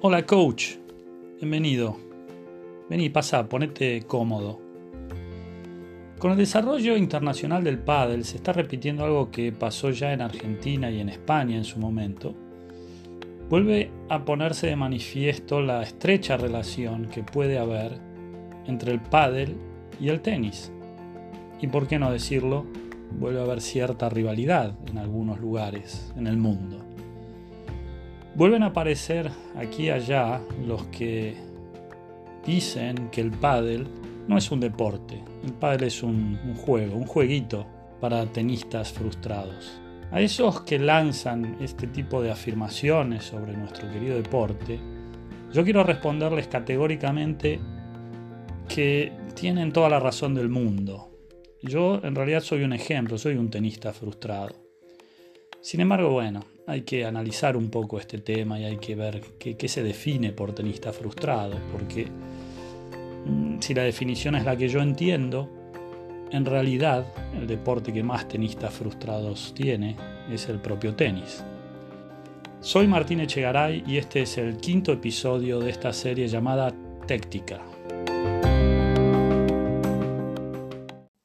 Hola coach, bienvenido. Vení, pasa, ponete cómodo. Con el desarrollo internacional del pádel se está repitiendo algo que pasó ya en Argentina y en España en su momento. Vuelve a ponerse de manifiesto la estrecha relación que puede haber entre el pádel y el tenis. Y por qué no decirlo, vuelve a haber cierta rivalidad en algunos lugares en el mundo. Vuelven a aparecer aquí y allá los que dicen que el pádel no es un deporte, el pádel es un, un, juego, un jueguito para tenistas frustrados. A esos que lanzan este tipo de afirmaciones sobre nuestro querido deporte, yo quiero responderles categóricamente que tienen toda la razón del mundo. Yo en realidad soy un ejemplo, soy un tenista frustrado. Sin embargo, bueno, hay que analizar un poco este tema y hay que ver qué, se define por tenista frustrado, porque mm, si la definición es la que yo entiendo, en realidad el deporte que más tenistas frustrados tiene es el propio tenis. Soy Martín Echegaray y este es el quinto episodio de esta serie llamada Téctica.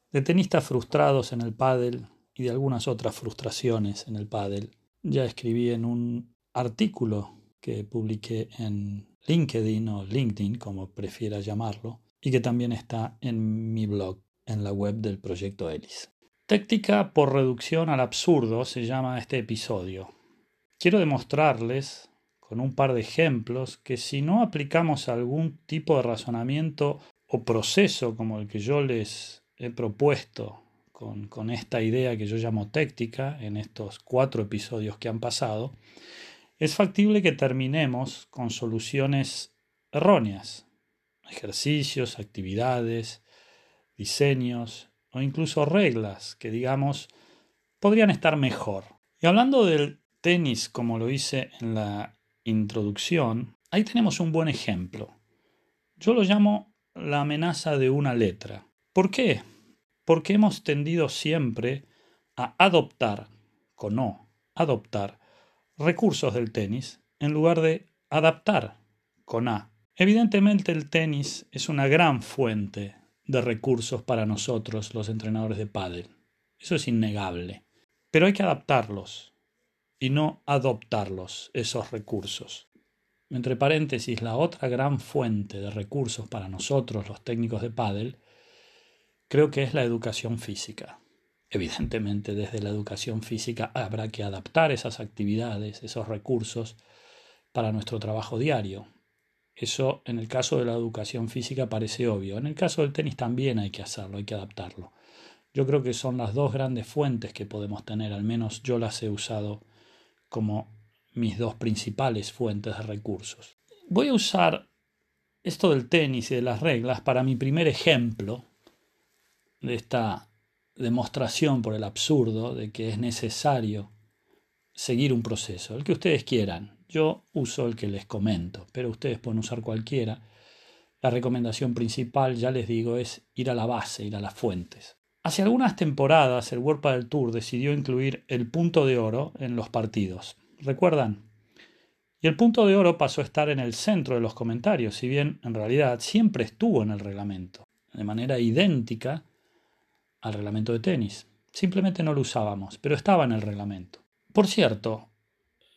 De tenistas frustrados en el pádel y de algunas otras frustraciones en el pádel, ya escribí en un artículo que publiqué en LinkedIn o LinkedIn, como prefiera llamarlo, y que también está en mi blog, en la web del proyecto ELIS. Táctica por reducción al absurdo se llama este episodio. Quiero demostrarles con un par de ejemplos que si no aplicamos algún tipo de razonamiento o proceso como el que yo les he propuesto con, esta idea que yo llamo téctica en estos cuatro episodios que han pasado, es factible que terminemos con soluciones erróneas, ejercicios, actividades, diseños o incluso reglas que digamos podrían estar mejor. Y hablando del tenis como lo hice en la introducción, ahí tenemos un buen ejemplo. Yo lo llamo la amenaza de una letra. ¿Por qué? Porque hemos tendido siempre a adoptar, con no, adoptar, recursos del tenis en lugar de adaptar, con A. Evidentemente el tenis es una gran fuente de recursos para nosotros los entrenadores de pádel. Eso es innegable. Pero hay que adaptarlos y no adoptarlos, esos recursos. Entre paréntesis, la otra gran fuente de recursos para nosotros los técnicos de pádel creo que es la educación física. Evidentemente, desde la educación física habrá que adaptar esas actividades, esos recursos para nuestro trabajo diario. Eso en el caso de la educación física parece obvio. En el caso del tenis también hay que hacerlo, hay que adaptarlo. Yo creo que son las dos grandes fuentes que podemos tener, al menos yo las he usado como mis dos principales fuentes de recursos. Voy a usar esto del tenis y de las reglas para mi primer ejemplo de esta demostración por el absurdo de que es necesario seguir un proceso, el que ustedes quieran. Yo uso el que les comento, pero ustedes pueden usar cualquiera. La recomendación principal, ya les digo, es ir a la base, ir a las fuentes. Hace algunas temporadas el World del Tour decidió incluir el punto de oro en los partidos. ¿Recuerdan? Y el punto de oro pasó a estar en el centro de los comentarios, si bien en realidad siempre estuvo en el reglamento, de manera idéntica al reglamento de tenis. Simplemente no lo usábamos, pero estaba en el reglamento. Por cierto,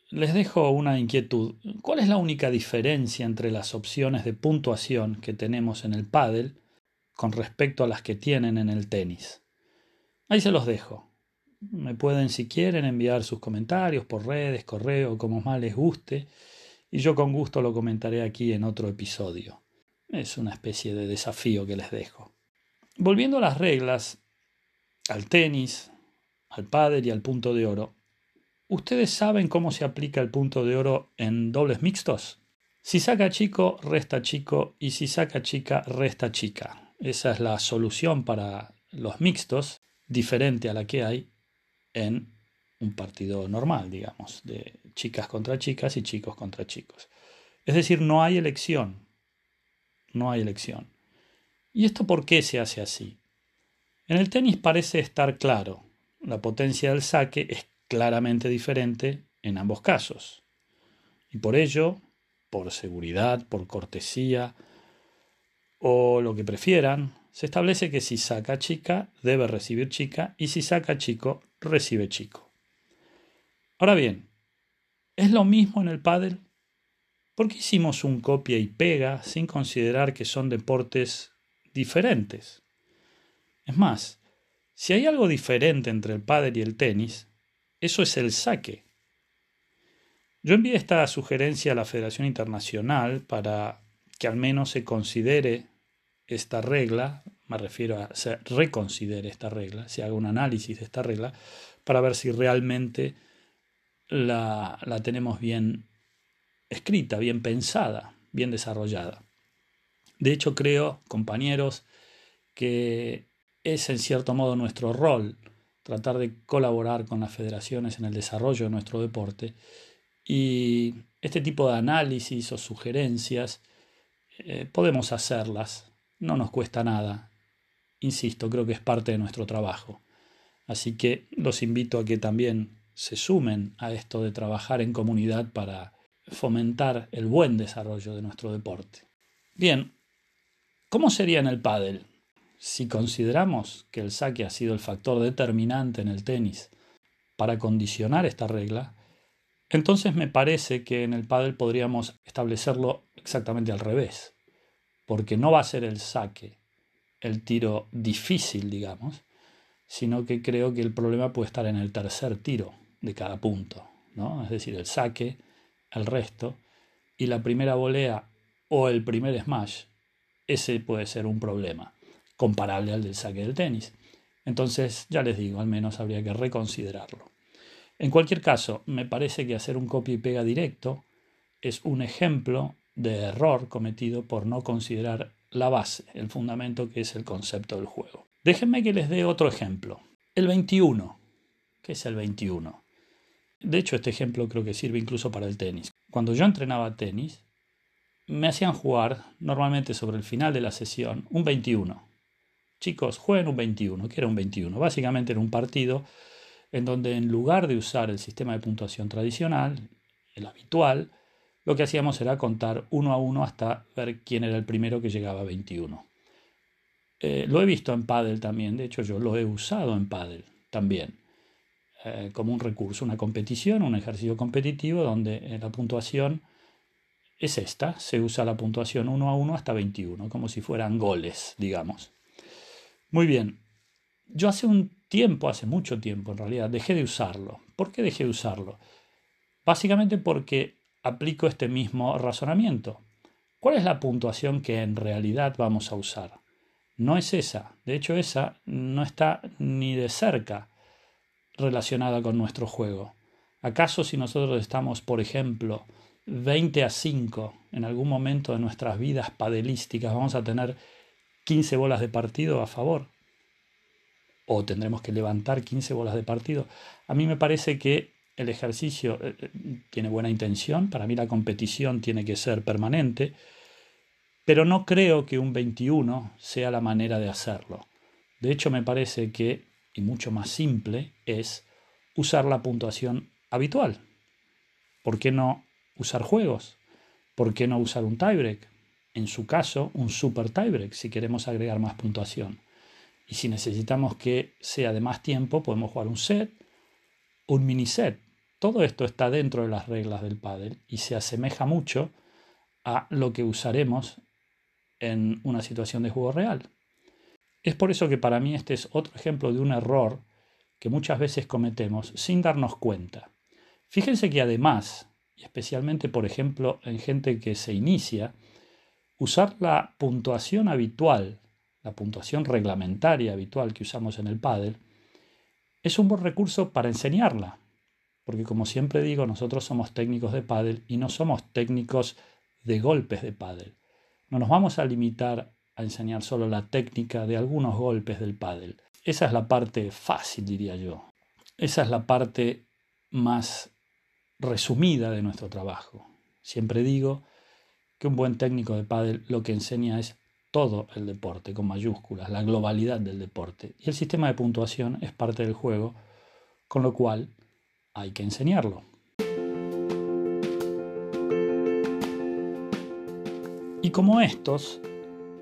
les dejo una inquietud. ¿Cuál es la única diferencia entre las opciones de puntuación que tenemos en el pádel con respecto a las que tienen en el tenis? Ahí se los dejo. Me pueden, si quieren, enviar sus comentarios por redes, correo, como más les guste, y yo con gusto lo comentaré aquí en otro episodio. Es una especie de desafío que les dejo. Volviendo a las reglas, al tenis, al pádel y al punto de oro. ¿Ustedes saben cómo se aplica el punto de oro en dobles mixtos? Si saca chico, resta chico y si saca chica, resta chica. Esa es la solución para los mixtos, diferente a la que hay en un partido normal, digamos, de chicas contra chicas y chicos contra chicos. Es decir, no hay elección. No hay elección. ¿Y esto por qué se hace así? En el tenis parece estar claro. La potencia del saque es claramente diferente en ambos casos. Y por ello, por seguridad, por cortesía o lo que prefieran, se establece que si saca chica, debe recibir chica y si saca chico, recibe chico. Ahora bien, ¿es lo mismo en el pádel? ¿Por qué hicimos un copia y pega sin considerar que son deportes diferentes? Es más, si hay algo diferente entre el pádel y el tenis, eso es el saque. Yo envié esta sugerencia a la Federación Internacional para que al menos se considere esta regla, me refiero a se reconsidere esta regla, se haga un análisis de esta regla, para ver si realmente la, la tenemos bien escrita, bien pensada, bien desarrollada. De hecho, creo, compañeros, que es en cierto modo nuestro rol tratar de colaborar con las federaciones en el desarrollo de nuestro deporte y este tipo de análisis o sugerencias eh, podemos hacerlas, no nos cuesta nada. Insisto, creo que es parte de nuestro trabajo. Así que los invito a que también se sumen a esto de trabajar en comunidad para fomentar el buen desarrollo de nuestro deporte. Bien, ¿cómo sería en el pádel? Si consideramos que el saque ha sido el factor determinante en el tenis para condicionar esta regla, entonces me parece que en el pádel podríamos establecerlo exactamente al revés, porque no va a ser el saque el tiro difícil, digamos, sino que creo que el problema puede estar en el tercer tiro de cada punto, ¿no? Es decir, el saque, el resto, y la primera volea o el primer smash, ese puede ser un problema, comparable al del saque del tenis. Entonces, ya les digo, al menos habría que reconsiderarlo. En cualquier caso, me parece que hacer un copia y pega directo es un ejemplo de error cometido por no considerar la base, el fundamento que es el concepto del juego. Déjenme que les dé otro ejemplo. El 21. ¿Qué es el 21? De hecho, este ejemplo creo que sirve incluso para el tenis. Cuando yo entrenaba tenis, me hacían jugar, normalmente sobre el final de la sesión, un 21. Chicos, jueguen un 21. ¿Qué era un 21? Básicamente era un partido en donde en lugar de usar el sistema de puntuación tradicional, el habitual, lo que hacíamos era contar uno a uno hasta ver quién era el primero que llegaba a 21. Eh, lo he visto en Paddle también, de hecho yo lo he usado en Paddle también, eh, como un recurso, una competición, un ejercicio competitivo donde eh, la puntuación es esta, se usa la puntuación uno a uno hasta 21, como si fueran goles, digamos. Muy bien, yo hace un tiempo, hace mucho tiempo en realidad, dejé de usarlo. ¿Por qué dejé de usarlo? Básicamente porque aplico este mismo razonamiento. ¿Cuál es la puntuación que en realidad vamos a usar? No es esa. De hecho, esa no está ni de cerca relacionada con nuestro juego. ¿Acaso si nosotros estamos, por ejemplo, 20 a 5 en algún momento de nuestras vidas padelísticas, vamos a tener 15 bolas de partido a favor? o tendremos que levantar 15 bolas de partido. A mí me parece que el ejercicio eh, eh, tiene buena intención, para mí la competición tiene que ser permanente, pero no creo que un 21 sea la manera de hacerlo. De hecho, me parece que, y mucho más simple, es usar la puntuación habitual. ¿Por qué no usar juegos? ¿Por qué no usar un tiebreak? En su caso, un super tiebreak si queremos agregar más puntuación. Y si necesitamos que sea de más tiempo, podemos jugar un set, un mini set. Todo esto está dentro de las reglas del pádel y se asemeja mucho a lo que usaremos en una situación de juego real. Es por eso que para mí este es otro ejemplo de un error que muchas veces cometemos sin darnos cuenta. Fíjense que además, y especialmente por ejemplo en gente que se inicia, usar la puntuación habitual la puntuación reglamentaria habitual que usamos en el pádel, es un buen recurso para enseñarla. Porque como siempre digo, nosotros somos técnicos de pádel y no somos técnicos de golpes de pádel. No nos vamos a limitar a enseñar solo la técnica de algunos golpes del pádel. Esa es la parte fácil, diría yo. Esa es la parte más resumida de nuestro trabajo. Siempre digo que un buen técnico de pádel lo que enseña es todo el deporte con mayúsculas, la globalidad del deporte. Y el sistema de puntuación es parte del juego, con lo cual hay que enseñarlo. Y como estos,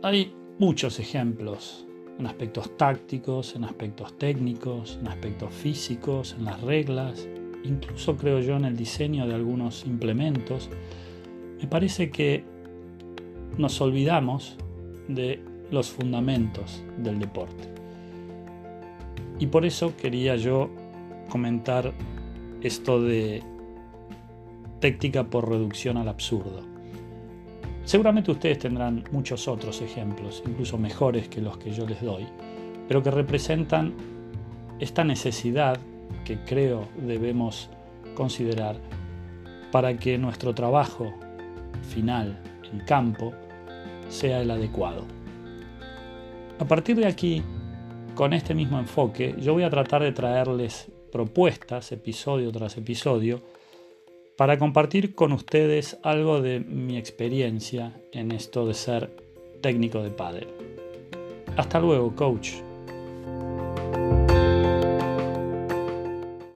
hay muchos ejemplos en aspectos tácticos, en aspectos técnicos, en aspectos físicos, en las reglas, incluso creo yo en el diseño de algunos implementos. Me parece que nos olvidamos de los fundamentos del deporte. Y por eso quería yo comentar esto de técnica por reducción al absurdo. Seguramente ustedes tendrán muchos otros ejemplos, incluso mejores que los que yo les doy, pero que representan esta necesidad que creo debemos considerar para que nuestro trabajo final en campo sea el adecuado. A partir de aquí, con este mismo enfoque, yo voy a tratar de traerles propuestas, episodio tras episodio, para compartir con ustedes algo de mi experiencia en esto de ser técnico de pádel. Hasta luego, coach.